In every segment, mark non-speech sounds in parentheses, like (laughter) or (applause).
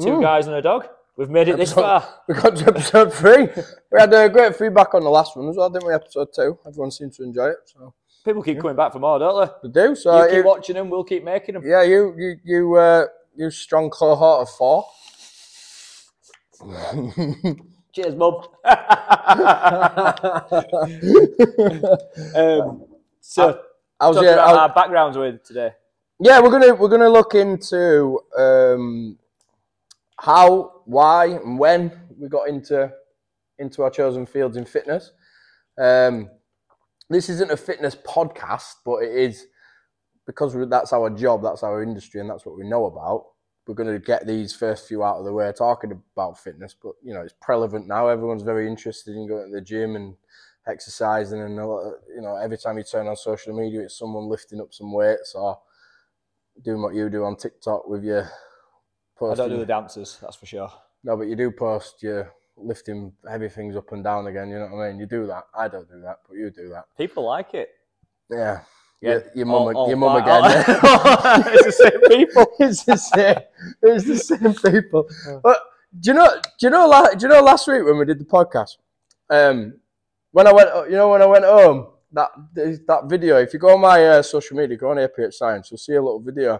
Two guys and a dog. We've made it this far. (laughs) We got to episode three. we had uh, great feedback on the last one as well, didn't we? Episode two. Everyone seemed to enjoy it. So People keep coming back for more, don't they They do. So? You keep you- watching them, we'll keep making them. yeah, you you you uh, you strong cohort of four. Cheers, Mum. (laughs) um, so, I was yeah, about our backgrounds with today. yeah, we're gonna we're gonna look into um, how, why, and when we got into into our chosen fields in fitness. Um, this isn't a fitness podcast, but it is because that's our job, that's our industry, and that's what we know about. We're going to get these first few out of the way talking about fitness, but you know it's relevant now. Everyone's very interested in going to the gym and exercising, and of, you know every time you turn on social media, it's someone lifting up some weights or doing what you do on TikTok with your I don't do the dances, that's for sure. No, but you do post your lifting heavy things up and down again. You know what I mean? You do that. I don't do that, but you do that. People like it. Yeah. Yeah, Your, mum, your mum again. (laughs) it's the same people. (laughs) it's the same. It's the same people. But do you know? Do you know? Do you know? Last week when we did the podcast, um, when I went, you know, when I went home, that that video. If you go on my uh, social media, go on APH Science, you'll see a little video.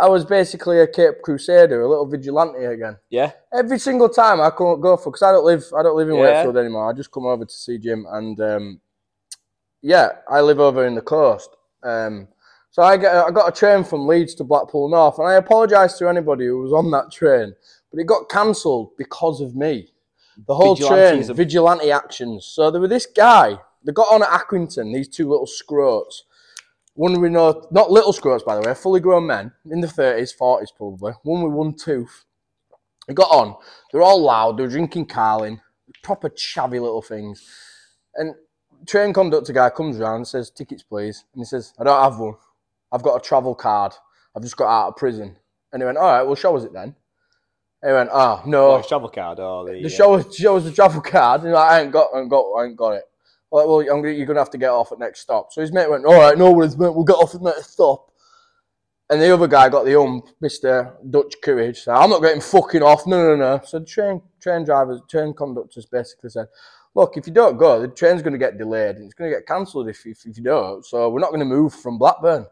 I was basically a Cape Crusader, a little vigilante again. Yeah, Every single time I couldn't go for because I don't live I don't live in Yeah. Wakefield anymore. I just come over to see Jim and um, yeah, I live over in the coast. Um, so I get I got a train from Leeds to Blackpool North, and I apologise to anybody who was on that train, but it got cancelled because of me. The whole train, vigilante actions. So there were this guy. They got on at Accrington. These two little scroats. One we know, not little scroats by the way, fully grown men in the thirties, forties probably. One with one tooth. They got on. They're all loud. They're drinking Carling, proper chavvy little things. And train conductor guy comes round and says, "Tickets, please." And he says, "I don't have one. I've got a travel card. I've just got out of prison." And he went, "All right, well, show us it then." And he went, "Oh no, oh, travel card or the, the uh, show us show us the travel card." And he's like, "I ain't got, I ain't got, I ain't got it." Like, well, you're gonna have to get off at next stop. So his mate went, "All right, no worries, mate. We'll get off at next stop." And the other guy got the ump, Mister Dutch Courage. So I'm not getting fucking off. No, no, no. So the train train drivers, train conductors basically said, "Look, if you don't go, the train's going to get delayed. and It's going to get cancelled if, if if you don't. So we're not going to move from Blackburn."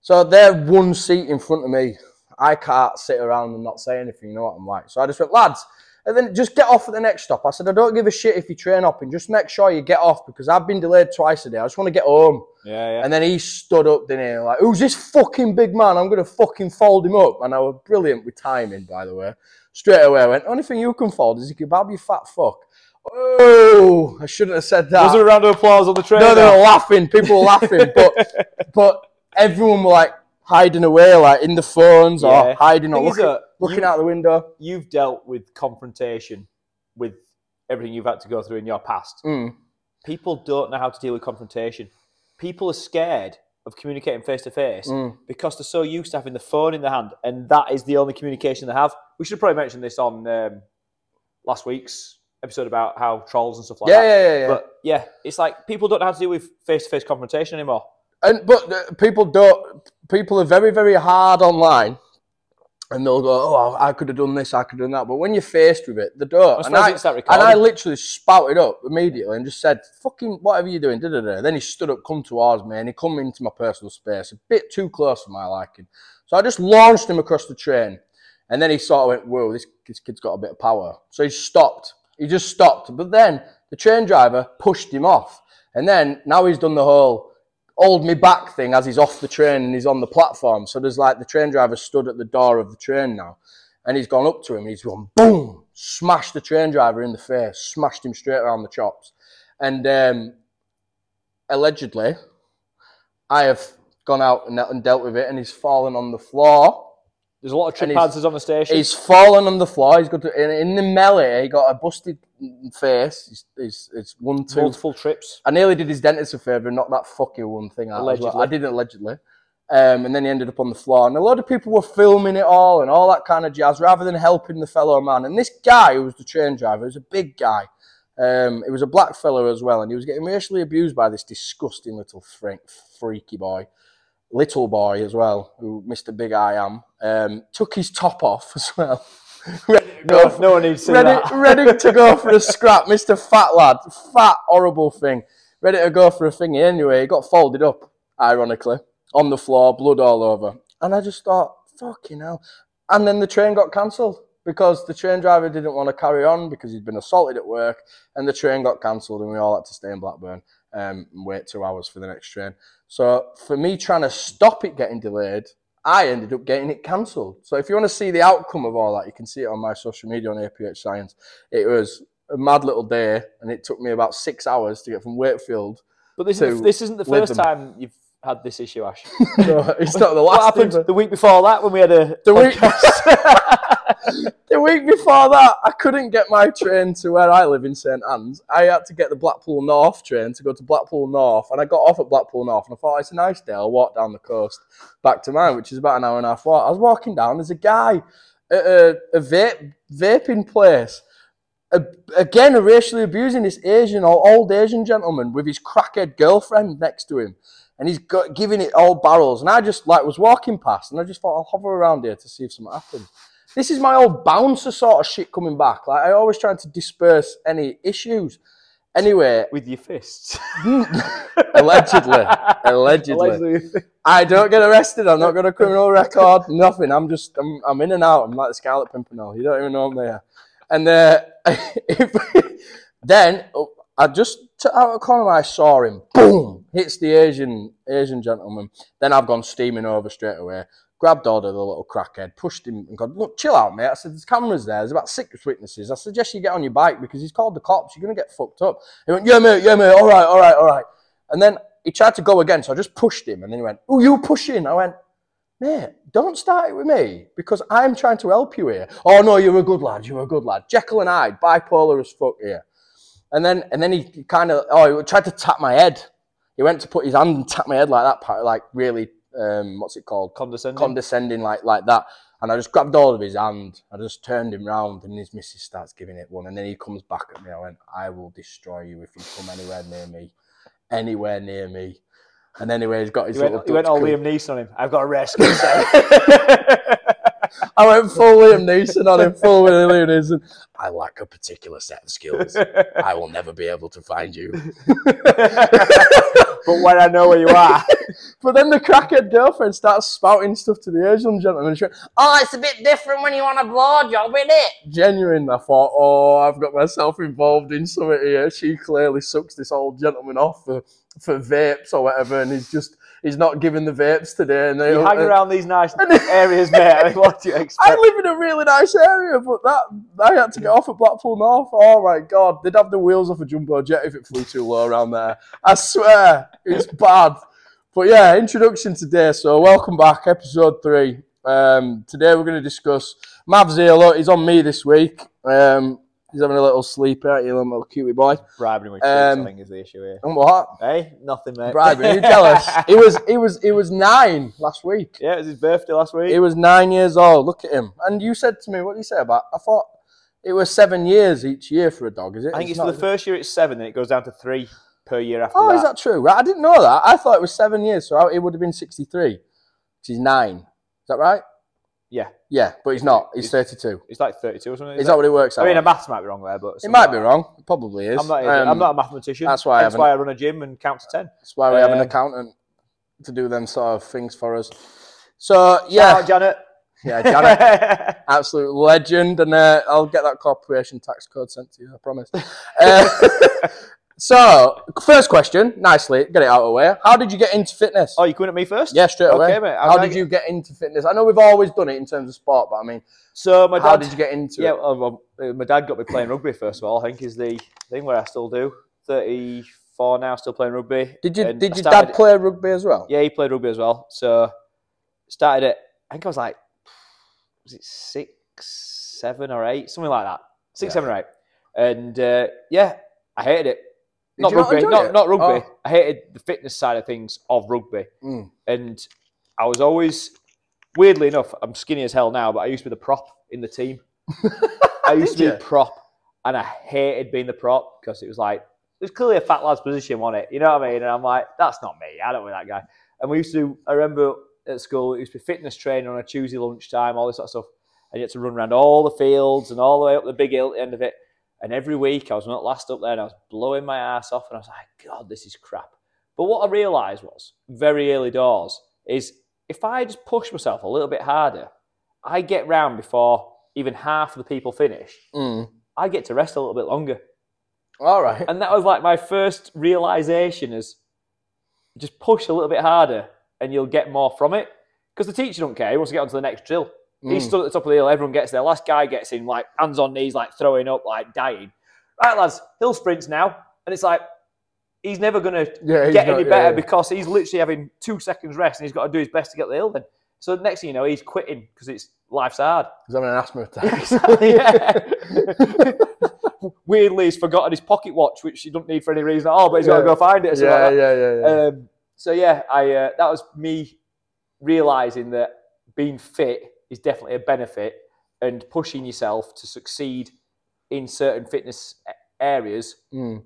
So they're one seat in front of me. I can't sit around and not say anything. You know what I'm like. So I just went, lads. And then just get off at the next stop. I said, I don't give a shit if you train up and just make sure you get off because I've been delayed twice a day. I just want to get home. yeah, yeah. And then he stood up, didn't he? Like, who's this fucking big man? I'm going to fucking fold him up. And I was brilliant with timing, by the way. Straight away, I went, only thing you can fold is a kebab, you fat fuck. Oh, I shouldn't have said that. Was there a round of applause on the train? no, they were laughing. People were laughing. But, (laughs) but everyone were like hiding away, like in the phones or Yeah. hiding or Thing is looking, that looking you- out the window. You've dealt with confrontation with everything you've had to go through in your past. Mm. People don't know how to deal with confrontation. People are scared of communicating face to face Mm. because they're so used to having the phone in their hand, and that is the only communication they have. We should probably mention this on um, last week's episode about how trolls and stuff like Yeah, that. yeah, yeah, yeah. But yeah, it's like people don't know how to deal with face to face confrontation anymore. And but uh, people don't. People are very, very hard online, and they'll go, "Oh, I could have done this, I could have done that." But when you're faced with it, they don't. I And I, and I literally spouted up immediately and just said, "Fucking whatever you're doing." Da, da, da. Then he stood up, come towards me, and he come into my personal space, a bit too close for my liking. So I just launched him across the train, and then he sort of went, "Whoa, this this kid's got a bit of power." So he stopped. He just stopped. But then the train driver pushed him off, and then now he's done the whole hold me back thing as he's off the train and he's on the platform. So there's like the train driver stood at the door of the train now, and he's gone up to him. and He's gone boom, smashed the train driver in the face, smashed him straight around the chops, and um, allegedly, I have gone out and, and dealt with it, and he's fallen on the floor. There's a lot of trip and hazards on the station. He's fallen on the floor. He's got to, in, in the melee. He got a busted face. He's, he's, it's one two. multiple trips. I nearly did his dentist a favour and knocked that fucking one thing out. Allegedly. I did it allegedly. Um, and then he ended up on the floor. And a lot of people were filming it all and all that kind of jazz rather than helping the fellow man. And this guy who was the train driver was a big guy. Um, he was a black fellow as well. And he was getting racially abused by this disgusting little freak, freaky boy. Little boy as well, who Mr. Big I am, um, took his top off as well. (laughs) ready, to go No, for, no one needs to ready, that. (laughs) ready to go for a (laughs) scrap, Mr. Fat Lad. Fat, horrible thing. Ready to go for a thingy. Anyway, he got folded up, ironically, on the floor, blood all over. And I just thought, fucking hell. And then the train got cancelled because the train driver didn't want to carry on because he'd been assaulted at work and the train got cancelled and we all had to stay in Blackburn um, and wait two hours for the next train. So for me trying to stop it getting delayed, I ended up getting it cancelled. So if you want to see the outcome of all that, you can see it on my social media on APH Science. It was a mad little day and it took me about six hours to get from Wakefield. But this, isn't, this isn't the first them. time you've had this issue, Ash. (laughs) No, it's not the last. what happened either. the week before that when we had a The week- podcast? (laughs) (laughs) The week before that, I couldn't get my train to where I live in St Anne's. I had to get the Blackpool North train to go to Blackpool North, and I got off at Blackpool North, and I thought it's a nice day. I'll walk down the coast back to mine, which is about an hour and a half walk. I was walking down. There's a guy at a, a vape vaping place. A, again, racially abusing this Asian or old Asian gentleman with his crackhead girlfriend next to him, and he's got giving it all barrels. And I just like was walking past, and I just thought I'll hover around here to see if something happens. This is my old bouncer sort of shit coming back. Like I always trying to disperse any issues. Anyway, with your fists. (laughs) allegedly, allegedly, Allegedly. I don't get arrested. I'm not got a criminal record. Nothing. I'm just I'm, I'm in and out. I'm like the Scarlet Pimpernel. You don't even know I'm there. And uh, (laughs) if, then I just took out of the corner. I saw him. Boom! Hits the Asian Asian gentleman. Then I've gone steaming over straight away. Grabbed hold of the little crackhead, pushed him, and gone, Look, chill out, mate. I said, There's cameras there. There's about six witnesses. I suggest you get on your bike because he's called the cops. You're going to get fucked up. He went, Yeah, mate, yeah, mate. All right, all right, all right. And then he tried to go again. So I just pushed him. And then he went, Oh, you pushing? I went, Mate, don't start it with me because I'm trying to help you here. Oh, no, you're a good lad. You're a good lad. Jekyll and Hyde, bipolar as fuck here. And then, and then he kind of, oh, he tried to tap my head. He went to put his hand and tap my head like that, like really, um, what's it called? Condescending. Condescending, like like that. And I just grabbed all of his hand. I just turned him round, and his missus starts giving it one. And then he comes back at me. I went, I will destroy you if you come anywhere near me, anywhere near me. And anyway, he's got his you little. went, you went all. Liam Neeson on him. I've got a rescue. (laughs) I went full Liam Neeson on him, full Liam Neeson. I lack a particular set of skills. I will never be able to find you. (laughs) but when I know where you are, (laughs) But then the crackhead girlfriend starts spouting stuff to the Asian gentleman. She went, oh, it's a bit different when you want a blowjob, isn't it? Genuine. I thought, oh, I've got myself involved in something here. She clearly sucks this old gentleman off for, for vapes or whatever, and he's just, he's not giving the vapes today. And they you hang uh, around these nice (laughs) areas, mate. What do you expect? I live in a really nice area, but that I had to get off at Blackpool North. Oh my god, they'd have the wheels off a jumbo jet if it flew too low around there. I swear, it's bad. But yeah, introduction today. So welcome back, episode three. Um, today we're going to discuss Mav Zelo. He's on me this week. Um, he's having a little sleep out, you little cutie boy. Bribing with Um, I think is the issue here. And what? Hey, nothing, mate. Bribing? You jealous? (laughs) he was. He was. He was nine last week. yeah, it was his birthday last week. He was nine years old. Look at him. And you said to me, what did you say about? I thought it was seven years each year for a dog. Is it? I think it's not- for the first year it's seven, then it goes down to three per year after Oh, that. is that true? Right, I didn't know that. I thought it was seven years, so it would have been sixty-three. Which is nine. Is that right? Yeah, Yeah, but he's not. He's thirty-two. it's like thirty-two or something. Is that what it works out? I mean, a like? maths might be wrong there, but it something might like be that. wrong. It probably is. I'm not. Um, I'm not a mathematician. that's why I That's haven't- why I run a gym and count to ten. That's why we have an um, accountant to do them sort of things for us. So Shout yeah, out, Janet. yeah, Janet. (laughs) absolute legend, and uh, I'll get that corporation tax code sent to you. I promise. Uh, (laughs) so, first question, nicely, get it out of the way. How did you get into fitness? oh, you coming at me first? yeah, straight away. Okay, mate. How did you get into fitness? I know we've always done it in terms of sport, but I mean, So my dad, how did you get into yeah, it? well, well, uh, my dad got me playing rugby first of all. I think is the thing where I still do. Thirty-four now, still playing rugby. Did you And did your started- dad play rugby as well? Yeah, he played rugby as well. So started it. I think I was like, was it six, seven, or eight, something like that. Six, Yeah. seven, or eight. And uh, yeah, I hated it. Not not rugby, not, it? not rugby. Oh. I hated the fitness side of things of rugby, Mm. and I was always, weirdly enough, I'm skinny as hell now, but I used to be the prop in the team. (laughs) I used to be you? the prop, and I hated being the prop because it was like it was clearly a fat lad's position, wasn't it? You know what I mean? And I'm like, that's not me. I don't want that guy. And we used to. I remember at school, it used to be fitness training on a Tuesday lunchtime, all this sort of stuff. And you had to run around all the fields and all the way up the big hill at the end of it. And every week I was not last up there and I was blowing my ass off and I was like, God, this is crap. But what I realised was very early doors is if I just push myself a little bit harder, I get round before even half of the people finish. Mm. I get to rest a little bit longer. All right. And that was like my first realization is just push a little bit harder and you'll get more from it. Because the teacher don't care. He wants to get on to the next drill. He's Mm. stood at the top of the hill. Everyone gets there. Last guy gets in, like hands on knees, like throwing up, like dying. Right, lads, hill sprints now. And it's like, he's never going to Yeah, get not- any better yeah. because he's literally having two seconds rest and he's got to do his best to get the hill then. So the next thing you know, he's quitting because it's life's hard. He's having an asthma attack. (laughs) yeah. (laughs) Weirdly, he's forgotten his pocket watch, which he doesn't need for any reason at all, but he's got to go find it. Or yeah, like yeah, yeah, yeah. Um, so yeah, I uh, that was me realizing that being fit is definitely a benefit, and pushing yourself to succeed in certain fitness areas Mm.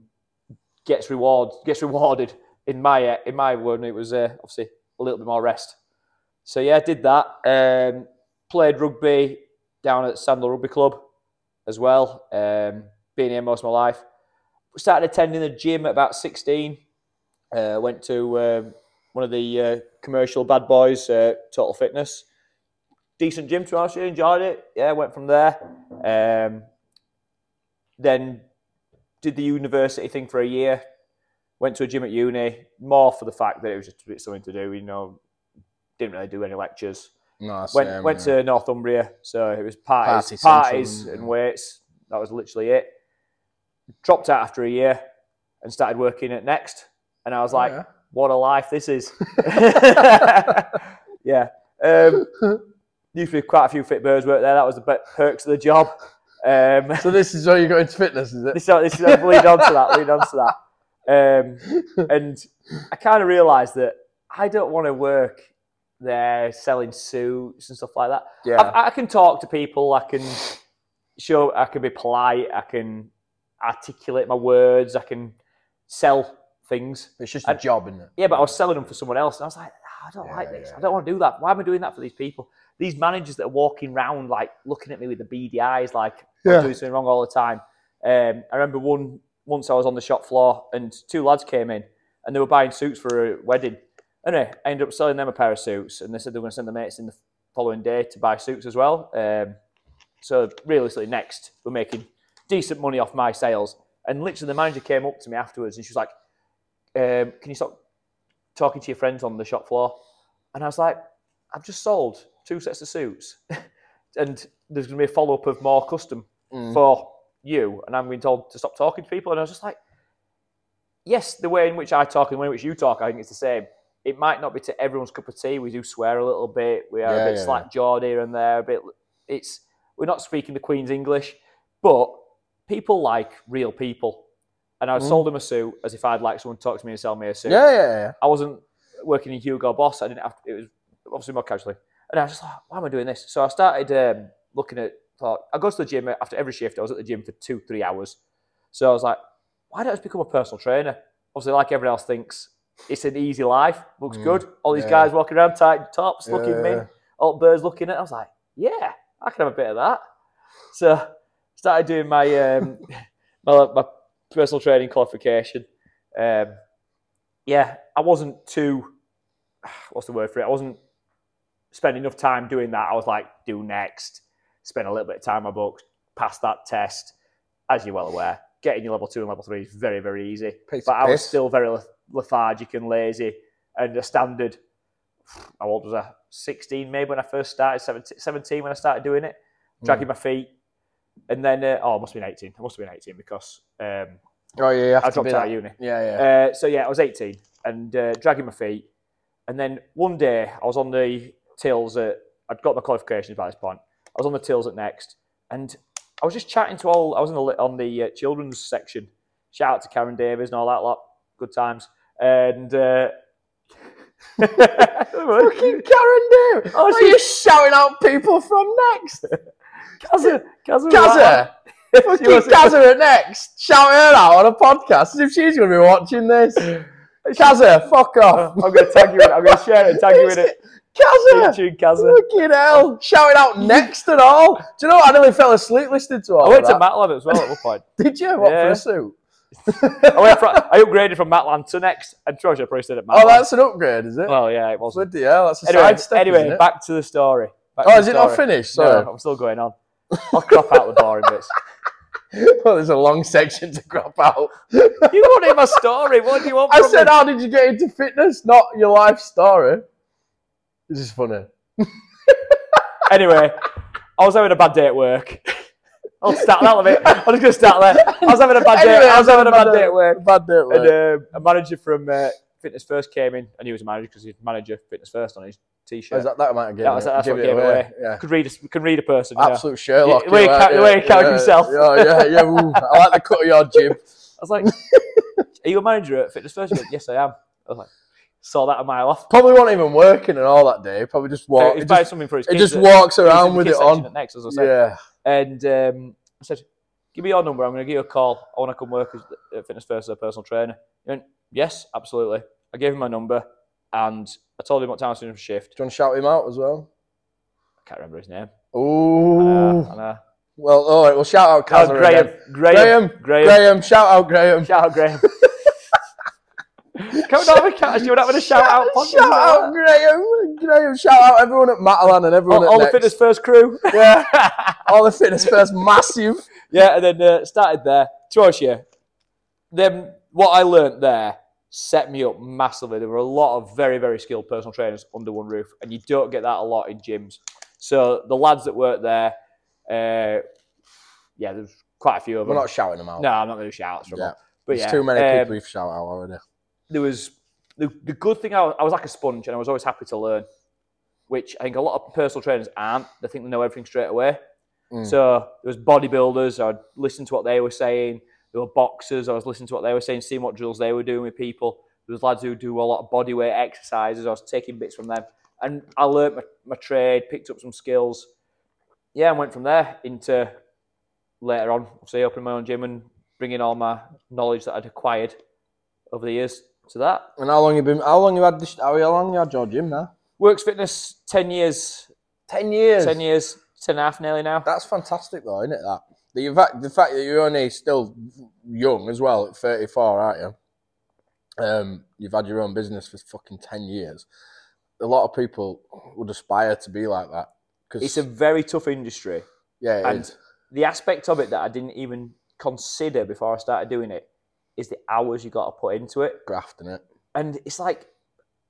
gets reward gets rewarded. In my in my one, it was uh, obviously a little bit more rest. So yeah, I did that. Um, played rugby down at Sandal Rugby Club as well. Um, been here most of my life. Started attending the gym at about sixteen. Uh, went to um, one of the uh, commercial bad boys, uh, Total Fitness. Decent gym to actually enjoyed it. Yeah, went from there. Um, then did the university thing for a year. Went to a gym at uni, more for the fact that it was just a bit something to do. You know, didn't really do any lectures. No, Went same, went yeah. to Northumbria, so it was parties, Party parties central, and yeah. weights. That was literally it. Dropped out after a year and started working at Next, and I was Oh, like, yeah. "What a life this is!" (laughs) (laughs) yeah. Um, (laughs) used to be quite a few fit birds work there. That was the perks of the job. Um, So this is how you got into fitness, is it? this, this is lead on to that. Lead on to that. Um, and I kind of realised that I don't want to work there selling suits and stuff like that. Yeah. I, I can talk to people. I can show. I can be polite. I can articulate my words. I can sell things. It's just a I- job, isn't it? Yeah, but I was selling them for someone else, and I was like, "Ah, I don't Yeah, like this. yeah, I don't want to do that. Why am I doing that for these people? These managers that are walking around like looking at me with the beady eyes, like Yeah. I'm doing something wrong all the time. Um, I remember one once I was on the shop floor, and two lads came in, and they were buying suits for a wedding. Anyway, I ended up selling them a pair of suits, and they said they were going to send the mates in the following day to buy suits as well. Um, so realistically, next we're making decent money off my sales. And literally, the manager came up to me afterwards, and she was like, um, "Can you stop talking to your friends on the shop floor?" And I was like, "I've just sold two sets of suits, (laughs) and there's going to be a follow up of more custom Mm. for you, and I'm being told to stop talking to people." And I was just like, "Yes, the way in which I talk and the way in which you talk, I think it's the same." It might not be to everyone's cup of tea. We do swear a little bit. We are Yeah, a bit yeah, slack jawed here and there. A bit. It's we're not speaking the Queen's English, but people like real people. And I Mm. sold him a suit as if I'd like someone to talk to me and sell me a suit. Yeah, yeah, yeah. I wasn't working in Hugo Boss. I didn't have. It was obviously more casually. And I was just like, why am I doing this? So I started um, looking at. Thought I go to the gym after every shift. I was at the gym for two, three hours. So I was like, why don't I just become a personal trainer? Obviously, like everyone else thinks, it's an easy life. Looks Mm, good. All these yeah. guys walking around tight tops, looking Yeah, mean. yeah. All birds looking at. I was like, yeah, I can have a bit of that. So started doing my um, (laughs) my, my personal training qualification. Um, yeah, I wasn't too. (sighs) What's the word for it? I wasn't spending enough time doing that. I was like, do next. Spend a little bit of time on my books. Pass that test. As you're well aware, getting your level two and level three is very, very easy. Piece But I was piss. still very lethargic and lazy. And a standard, how old was I? 16 maybe when I first started, 17, 17 when I started doing it, dragging my feet. And then, uh, oh, I must have been 18. I must have been 18 because um, Oh yeah, I dropped out of uni. Yeah, yeah. Uh, so yeah, I was 18 and uh, dragging my feet. And then one day I was on the tills at, I'd got my qualifications by this point. I was on the tills at Next and I was just chatting to all, I was on the, on the uh, children's section. Shout out to Karen Davies and all that lot. Good times. And, uh, (laughs) Fucking Karen Dave. Oh, Are you shouting out people from next? Kazza, Kazza, Kazza. Fucking Kazza at next. Shout her out on a podcast as if she's going to be watching this. (laughs) Kazza, fuck off. I'm going to tag you in it. I'm going to share it and tag you in it. (laughs) Kazza. Tune Kazza. Fucking hell. Shouting out next and all. Do you know what? I nearly fell asleep listening to all I went to that. As well at one point. (laughs) Did you? What for Yeah. a suit? I, went from, I upgraded from Matalan to next, and Trosh, I probably stayed at Matalan. Oh, that's an upgrade, is it? Well, yeah, it was. Bloody hell, that's a Anyway, side step, anyway isn't it? back to the story. Back Oh, is it not story. finished? Sorry. No, I'm still going on. I'll crop out the boring bits. (laughs) (laughs) well, there's a long section to crop out. You want my story? What do you want I from said, me? how did you get into fitness? Not your life story. This is funny. (laughs) Anyway, I was having a bad day at work. (laughs) I'll start that a bit. I'm just going to start there. I was having a bad day. Anyway, I was having a bad day at work. Bad day at work. And uh, a manager from uh, Fitness First came in, and he was a manager because he's manager Fitness First on his t-shirt. Is that, that might have given That was- it- that's give what it gave it away. Yeah. Could read a, can read a person. Absolute Sherlock. Yeah, the way he ca- are, the way he yeah, carried yeah, himself. Yeah, yeah, yeah. (laughs) Ooh, I like the cut of your jib. I was like, "Are you a manager at Fitness First?" He went, yes, I am. I was like, saw that a mile off. Probably wasn't even working and all that day. Probably just walked. he's It buying just, something for his it just walks he was in around with it on. Next, as I said. Yeah. And um, I said, "Give me your number. I'm going to give you a call. I want to come work as, at Fitness First as a personal trainer." He went, "Yes, absolutely." I gave him my number, and I told him what time I was doing shift. Do you want to shout him out as well? I can't remember his name. Ooh. Uh, and, uh, well, all right. We'll shout out oh, Kazza Graham, again. Graham, Graham, Graham, Graham, shout out Graham. Shout out Graham. Can we not have a, ca- do you want to have a shout out? Shout out? Graham. Graham. Shout out everyone at Matalan and everyone All, at all the Fitness First crew. (laughs) Yeah. all the fitness first, massive. Yeah, and then uh, started there. To be you, then what I learnt there set me up massively. There were a lot of very, very skilled personal trainers under one roof, and you don't get that a lot in gyms. So the lads that work there, uh, yeah, there's quite a few of them. We're not shouting them out. no, I'm not going to shout from Yeah. them. But There's yeah, too many um, people you've shout out already. There was the, the good thing. I was, I was like a sponge, and I was always happy to learn, which I think a lot of personal trainers aren't. They think they know everything straight away. Mm. So there was bodybuilders. I'd listen to what they were saying. There were boxers. I was listening to what they were saying, seeing what drills they were doing with people. There was lads who do a lot of bodyweight exercises. I was taking bits from them, and I learnt my, my trade, picked up some skills. Yeah, and went from there into later on, obviously opening my own gym and bringing all my knowledge that I'd acquired over the years to that. And how long you been? How long you had this? How long you had your gym now? Works Fitness, 10 years, Ten years. 10 years, 10 and a half nearly now. That's fantastic, though, isn't it? That the fact, the fact that you're only still young as well at 34, aren't you? Um, you've had your own business for fucking ten years. A lot of people would aspire to be like that because It's a very tough industry. yeah, it and is. the aspect of it that I didn't even consider before I started doing it is the hours you got to put into it. grafting it. And it's like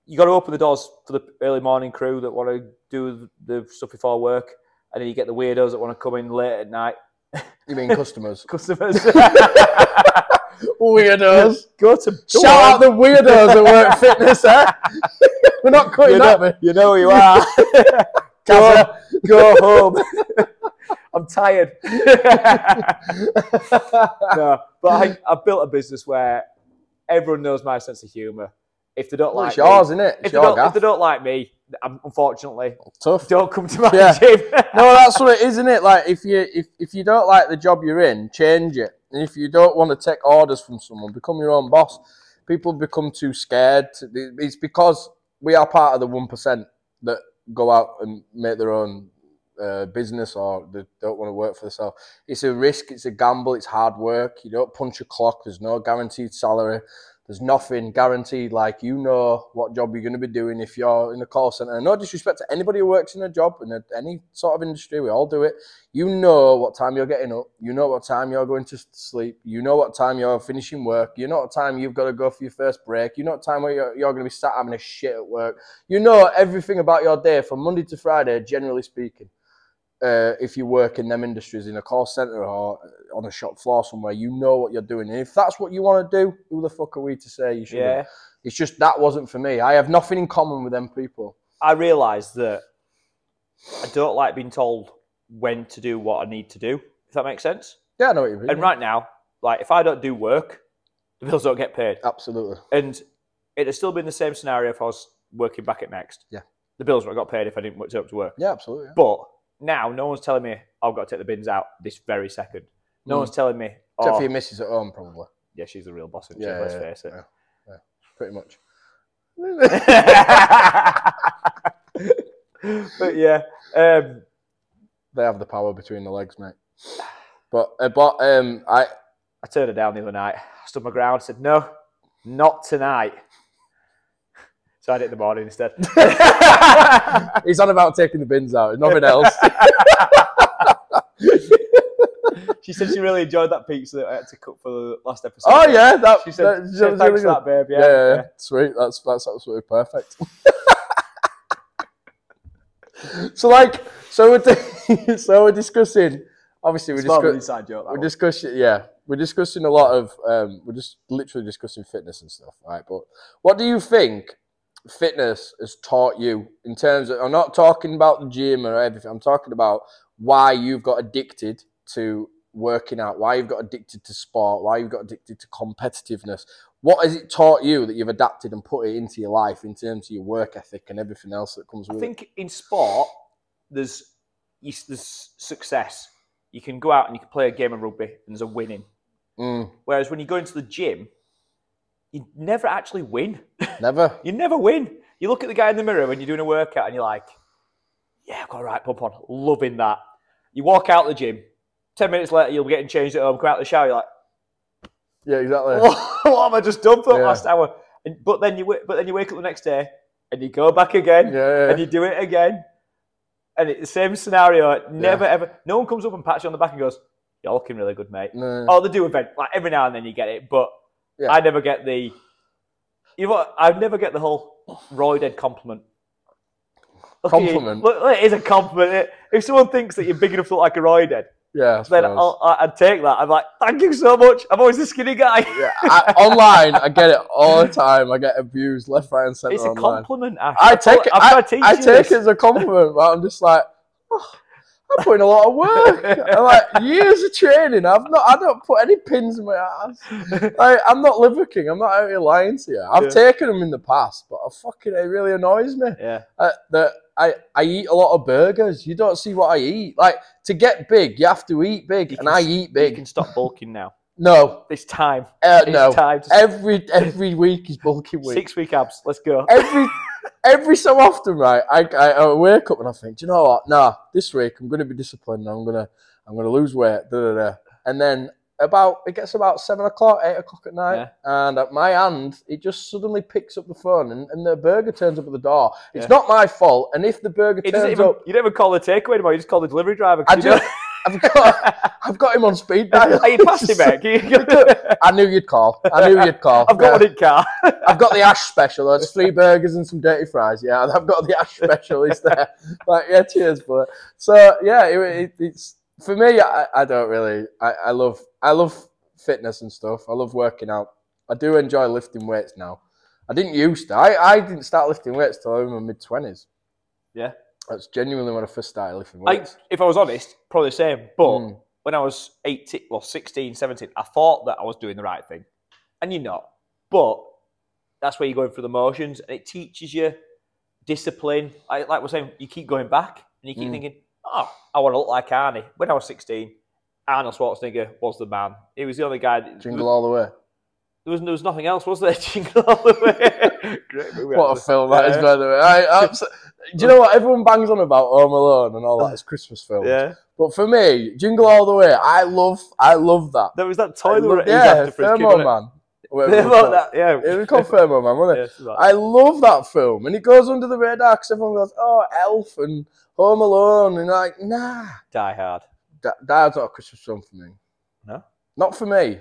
you got to open the doors for the early morning crew that want to do the stuff before work, and then you get the weirdos that want to come in late at night. You mean customers? (laughs) Customers (laughs) Weirdos. go to Shout out the weirdos that work fitness, eh? (laughs) We're not cutting you that know, you know who you are. go, go home. I'm tired. (laughs) (laughs) no, but I, I've built a business where everyone knows my sense of humour. If they don't Well, like it's yours, me, isn't it? if It's they, your don't, if they don't like me, unfortunately, Tough. don't come to my Yeah. gym. (laughs) No, that's what it is, isn't it? Like if you if, if you don't like the job you're in, change it. And if you don't want to take orders from someone, become your own boss. People become too scared. to- It's because we are part of the one percent that go out and make their own uh, business or they don't want to work for themselves. It's a risk. It's a gamble. It's hard work. You don't punch a clock. There's no guaranteed salary. There's nothing guaranteed. Like you know what job you're going to be doing if you're in a call center. No disrespect to anybody who works in a job in a, any sort of industry. We all do it. You know what time you're getting up. You know what time you're going to sleep. You know what time you're finishing work. You know what time you've got to go for your first break. You know what time where you're, you're going to be sat having a shit at work. You know everything about your day from Monday to Friday, generally speaking. Uh, if you work in them industries in a call center or on a shop floor somewhere, you know what you're doing. And if that's what you want to do, who the fuck are we to say you should? yeah, It's just that wasn't for me. I have nothing in common with them people. I realise that I don't like being told when to do what I need to do. If that makes sense. Yeah, I know what you mean. And right now, like if I don't do work, the bills don't get paid. Absolutely. And it'd still been the same scenario if I was working back at Next. Yeah. The bills would have got paid if I didn't turn up to work. Yeah, absolutely. yeah. But now no one's telling me I've got to take the bins out this very second. No Mm. one's telling me, Except oh, for your missus at home, probably. yeah, she's the real boss, isn't Yeah, she? Let's yeah, face it. yeah, yeah. pretty much. (laughs) but yeah, um, They have the power between the legs, mate. But uh, but um, I I turned her down the other night. I stood my ground. Said no, not tonight. So I did it in the morning instead. (laughs) (laughs) he's on about taking the bins out. Nothing (laughs) else. she said she really enjoyed that pizza that I had to cook for the last episode. oh yeah, that She said, that- she said thanks really for that, babe. Yeah, Yeah, yeah, yeah. sweet. That's that's absolutely perfect. so like, so we're di- so we're discussing. Obviously, we're It's more of an discussing. inside joke. We're discussing, yeah, we're discussing a lot of, um, we're just literally discussing fitness and stuff, right? But what do you think fitness has taught you in terms of? I'm not talking about the gym or everything. I'm talking about why you've got addicted to working out, why you've got addicted to sport, why you've got addicted to competitiveness. What has it taught you that you've adapted and put it into your life in terms of your work ethic and everything else that comes with it? I think in sport, there's there's success. You can go out and you can play a game of rugby and there's a winning. Mm, Whereas when you go into the gym, you never actually win. never. (laughs) you never win. You look at the guy in the mirror when you're doing a workout and you're like, yeah, I've got a right pump on. Loving that. You walk out the gym. 10 minutes later, you'll be getting changed at home, come out the shower, you're like, Yeah, exactly. what (laughs) have I just done for the Yeah. last hour? And, but then you but then you wake up the next day and you go back again Yeah, yeah. and you do it again, and it's the same scenario. Never ever. No one comes up and pats you on the back and goes, "You're looking really good, mate." No. Oh, they do event like every now and then you get it, but Yeah. I never get the. You know what? I never get the whole roid head compliment. Look at you. Compliment? Look, look, it is a compliment. If someone thinks that you're big enough to look like a roid head, yeah, I then suppose. I'll, I- I'd take that. I'm like, thank you so much. I'm always the skinny guy. Yeah, I, online, I get it all the time. I get abused left, right, and centre It's a online. compliment. Ash. I I've take it. I've I, tried to teach I you take this. it as a compliment, but I'm just like, oh, I'm in a lot of work. (laughs) I'm like years of training. I've not. I don't put any pins in my ass. Like, I'm not Liver King. I'm not out here lying to you. I've Yeah. taken them in the past, but I fucking it really annoys me. yeah. Uh, that I, I eat a lot of burgers. You don't see what I eat. Like to get big, you have to eat big, You and can I eat You big. can stop bulking now. No, It's time. uh, It's no. time Every every week is bulking week. six week abs. Let's go. every every so often, right? I, I, I wake up and I think, do you know what? Nah, this week I'm going to be disciplined. I'm gonna I'm gonna lose weight. Da, da, da. And then about it gets about seven o'clock, eight o'clock at night, and at my hand it just suddenly picks up the phone and, and the burger turns up at the door. It's Yeah. not my fault. And if the burger It turns even, up, you don't even call the takeaway anymore. You just call the delivery driver. I you just know- I've got I've got him on speed dial. Are you him, (laughs) you- I knew you'd call. I knew you'd call. I've got Yeah. one in car. I've got the ash special. That's three burgers and some dirty fries. Yeah, I've got the ash special. It's there. (laughs) Like, yeah, cheers, but so yeah, it, it, it's for me. I, I don't really. I, I love I love fitness and stuff. I love working out. I do enjoy lifting weights now. I didn't used to. I, I didn't start lifting weights till I was in my mid twenties. Yeah. That's genuinely when I first started I, weights. if I was honest, probably the same. But Mm. when I was 18, well, 16, 17, I thought that I was doing the right thing. And you're not. But that's where you're going through the motions and it teaches you discipline. I, like we're saying, you keep going back and you keep Mm. thinking, oh, I want to look like Arnie. When I was 16, Arnold Schwarzenegger was the man. He was the only guy. That, Jingle all the way. There was, there was nothing else, was there? (laughs) Jingle all the way. (laughs) Great movie. What a film that is, by the way. I, abso- do you know what everyone bangs on about Home Alone and all that? It's Christmas films. Yeah. But for me, Jingle All the Way, I love, I love that. There was that toy that love- yeah, after kid, Thermo it? Man. (laughs) Whatever it Yeah, was about called. that, yeah. It was called Thermo Man, wasn't it? (laughs) Yeah, I love that film, and it goes under the radar because everyone goes, "Oh, Elf and Home Alone," and like, nah, Die Hard. Die Hard's not a Christmas film for me. No? not for me.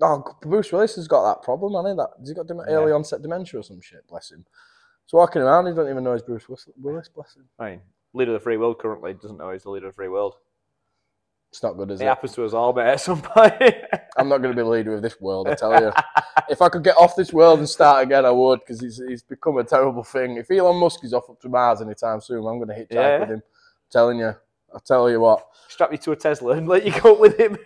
Oh, Bruce Willis has got that problem, hasn't he? That has he got dem- Yeah. early onset dementia or some shit? Bless him. So walking around, he doesn't even know he's Bruce Willis. Willis bless him. I mean, leader of the free world currently doesn't know he's the leader of the free world. It's not good, is It it? happens to us all, mate, at some point. (laughs) I'm not going to be the leader of this world, I tell you. if I could get off this world and start again, I would, because he's, he's become a terrible thing. If Elon Musk is off up to Mars anytime soon, I'm going to hitchhike Yeah. with him. I'm telling you. I'll tell you what. Strap you to a Tesla and let you go (laughs) with him.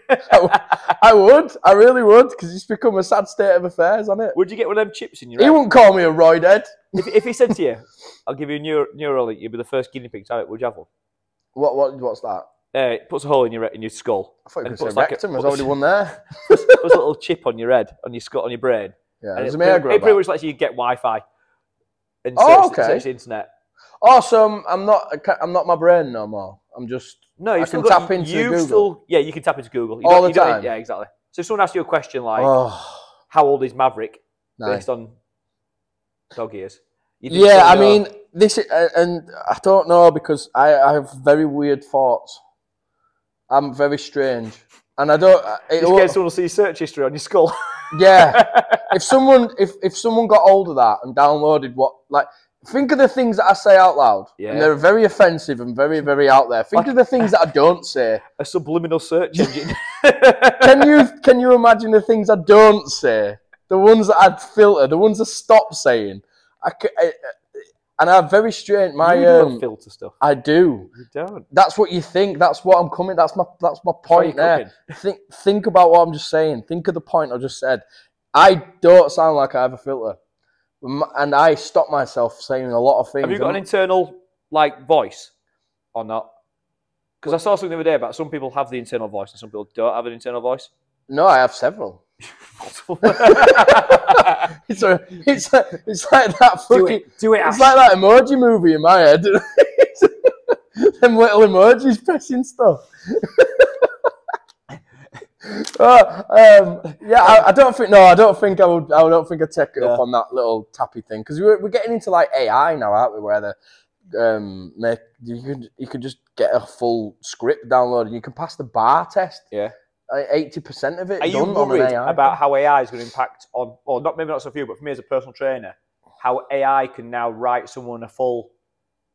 I would. I really would, because it's become a sad state of affairs, hasn't it? Would you get one of them chips in your He head? wouldn't call me a roid head. If, if he said to you, I'll give you a neuro, Neuralink, you'll be the first guinea pig to have it, would you have one? What, what, what's that? Uh, it puts a hole in your in your skull. I thought you could say puts like a- rectum. There's puts- already one there. (laughs) puts a little chip on your head, on your skull, on your brain, Yeah, And it, a mirror pretty, it pretty much lets you get Wi-Fi and search, Oh, okay. search the internet. Awesome. I'm not. I'm not my brain no more. I'm just. No, you can got, tap into Google. Still, yeah, you can tap into Google You All the time? Yeah, exactly. So if someone asks you a question like, oh, "How old is Maverick?" nice. based on dog ears. Yeah, I mean, this is, and I don't know because I, I have very weird thoughts. I'm very strange, and I don't. It, Just in case someone will see your search history on your skull. (laughs) yeah, if someone if if someone got hold of that and downloaded what like think of the things that I say out loud, Yeah. and they're very offensive and very very out there. Think Like- of the things that I don't say. (laughs) a subliminal search engine. (laughs) Can you can you imagine the things I don't say? The ones that I'd filter, the ones I stop saying. I, I, and I'm very strange. My you don't um, filter stuff. I do. You don't. That's what you think. That's what I'm coming. That's my that's my point there. (laughs) Think think about what I'm just saying. Think of the point I just said. I don't sound like I have a filter, and I stop myself saying a lot of things. Have you got an internal like voice or not? Because I saw something the other day about some people have the internal voice and some people don't have an internal voice. no, I have several. (laughs) It's a, it's a, it's like that fucking. do it. Do it. It's like that emoji movie in my head. (laughs) Them little emojis pressing stuff. Uh, (laughs) um, yeah, I, I don't think. No, I don't think I would. I don't think I'd take it up on that little tappy thing because we're, we're getting into like AI now, aren't we? Where the um, make you could you could just get a full script downloaded. And you can pass the bar test. Yeah. Eighty percent of it. Are you done on an worried about how AI is going to impact on, well, not maybe not so few, but for me as a personal trainer, how AI can now write someone a full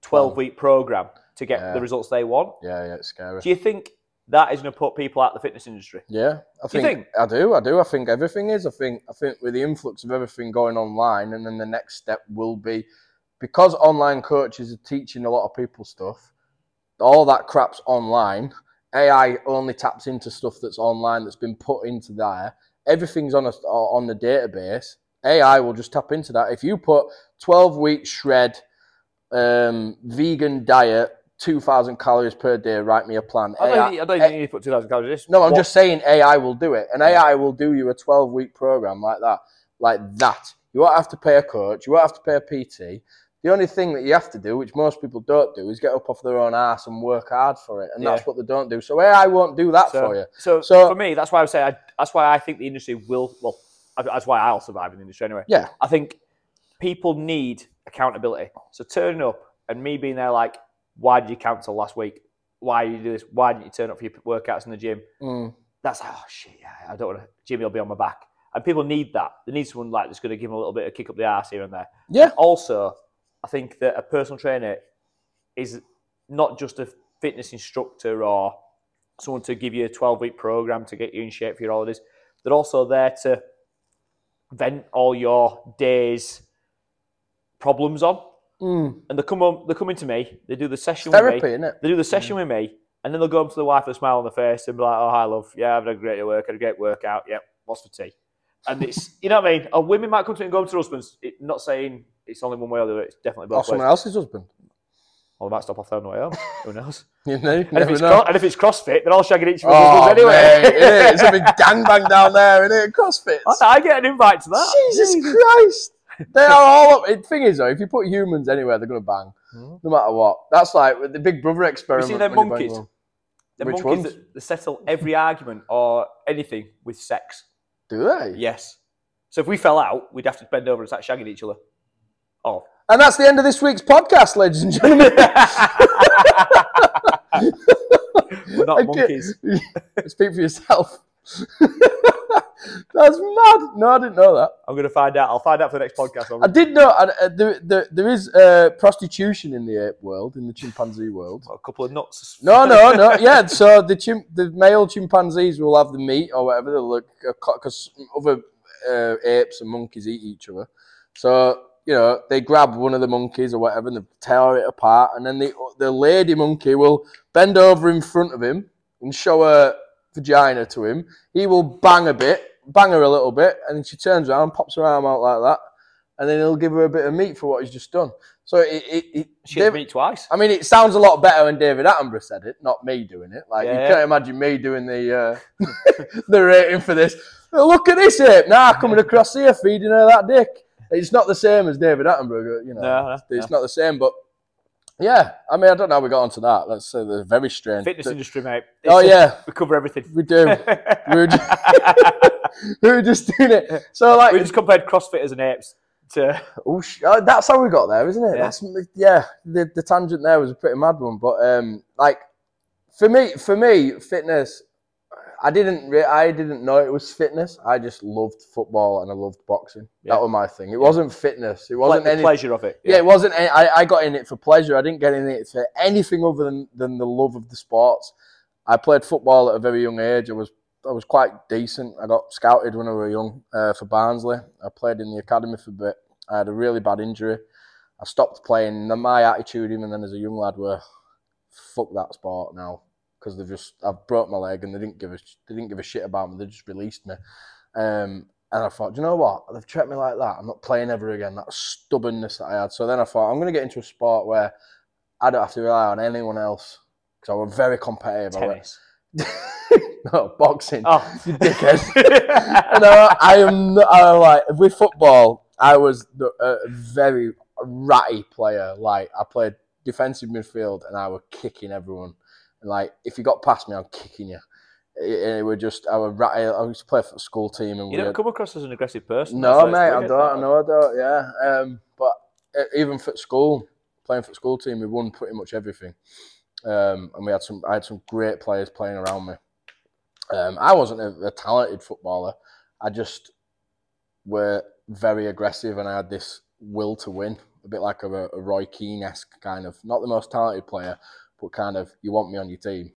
twelve-week program to get Yeah. the results they want? Yeah, yeah, it's scary. Do you think that is going to put people out of the fitness industry? Yeah, I think, think? I do. I do. I think everything is. I think I think with the influx of everything going online, and then the next step will be because online coaches are teaching a lot of people stuff. All that crap's online. AI only taps into stuff that's online that's been put into there. Everything's on a, on the database. AI will just tap into that. If you put twelve week shred, um, vegan diet, two thousand calories per day, write me a plan. I don't, AI think- I don't think you need to put two thousand calories. no, I'm What- just saying AI will do it. And AI will do you a 12 week program like that. Like that. You won't have to pay a coach. You won't have to pay a PT. The only thing that you have to do, which most people don't do, is get up off their own ass and work hard for it. And that's what they don't do. So AI won't do that so, for you. So, So- for me, that's why I would say I, that's why I think the industry will. Well, that's why I'll survive in the industry anyway. Yeah. I think people need accountability. So turning up and me being there, like, why did you cancel last week? Why did you do this? Why didn't you turn up for your workouts in the gym? Mm. That's oh shit. Yeah, I don't want to. Jimmy will be on my back, and people need that. They need someone like that's going to give them a little bit of kick up the arse here and there. Yeah. Also, I think that a personal trainer is not just a fitness instructor or someone to give you a 12 week program to get you in shape for your holidays. They're also there to vent all your day's problems on. Mm. And they come on, they're coming to me. They do the session with Therapy, me. isn't it? They do the session with me, and then they'll go up to the wife with a smile on the face and be like, "Oh, hi, love. Yeah, I've had a great work. Had a great workout. Yep. What's for tea?" And it's you know what I mean. Or women might come to me and go to their husbands. It, not saying it's only one way or the other. It's definitely Or both ways. someone else's husband. Or they might stop off there on the way home. (laughs) Who knows? You know, you And if, never it's know. cro- and if it's CrossFit, they're all shagging each other's Oh, husbands anyway. mate. It's a (laughs) big gangbang down there, isn't it? CrossFit. I, I get an invite to that. Jesus Christ. (laughs) They are all up. The thing is, though, if you put humans anywhere, they're going to bang. Hmm. No matter what. That's like with the Big Brother experiment. them when you bang monkeys? The Which monkeys ones? that, that settle every argument or anything with sex. Do they? Yes. So if we fell out, we'd have to bend over and start shagging each other. Oh. And that's the end of this week's podcast, ladies and gentlemen. (laughs) We're not monkeys. (laughs) Speak for yourself. (laughs) That's mad. No, I didn't know that. I'm going to find out. I'll find out for the next podcast. I did know uh, uh, there, there, there is uh, prostitution in the ape world, in the chimpanzee world. a couple of nuts. No, no, no. Yeah, so the chim- the male chimpanzees will have the meat or whatever. They'll look because other uh, apes and monkeys eat each other. So you know they grab one of the monkeys or whatever and they tear it apart, and then the the lady monkey will bend over in front of him and show her vagina to him. He will bang a bit, bang her a little bit, and then she turns around, pops her arm out like that, and then he'll give her a bit of meat for what he's just done. So it, it, it She David- meat twice. I mean, it sounds a lot better when David Attenborough said it, not me doing it. Like you Yeah. can't imagine me doing the uh, (laughs) the rating for this. Look at this ape now coming across here, feeding her that dick. It's not the same as David Attenborough, you know. No, no, it's no. not the same, but yeah. I mean, I don't know how we got onto that. Let's say they're very strange. Fitness The- industry, mate. oh It's a- yeah, we cover everything. we do. we (laughs) were just, (laughs) we were just doing it. So like, we just compared CrossFitters and apes to. (laughs) Oh, sh- oh, that's how we got there, isn't it? Yeah. That's yeah. The, the tangent there was a pretty mad one, but um, like for me, for me, fitness. I didn't. Re- I didn't know it was fitness. I just loved football and I loved boxing. Yeah. That was my thing. It wasn't fitness. It wasn't the any. pleasure of it. Yeah, it wasn't. any- I, I got in it for pleasure. I didn't get in it for anything other than, than the love of the sports. I played football at a very young age. I was I was quite decent. I got scouted when I was young uh, for Barnsley. I played in the academy for a bit. I had a really bad injury. I stopped playing. And my attitude, even then as a young lad, were fuck that sport now because they've just I've broke my leg and they didn't give a they didn't give a shit about me. They just released me. Um, and I thought, do you know what? They've treated me like that. I'm not playing ever again. That stubbornness that I had. So then I thought, I'm going to get into a sport where I don't have to rely on anyone else because I was very competitive. Tennis. (laughs) no, boxing. Oh, (laughs) You dickhead. (laughs) no, I am. Not, I like with football. I was the, a very ratty player. Like I played defensive midfield, and I was kicking everyone. Like if you got past me, I'm kicking you. And it was just I would. I used to play for the school team, and You don't come across as an aggressive person. no, mate, I don't. No, I don't. Yeah, um, but uh, even for school, playing for the school team, we won pretty much everything, um, and we had some. I had some great players playing around me. Um, I wasn't a, a talented footballer. I just were very aggressive, and I had this will to win, a bit like a, a Roy Keane esque kind of. Not the most talented player, but kind of you want me on your team.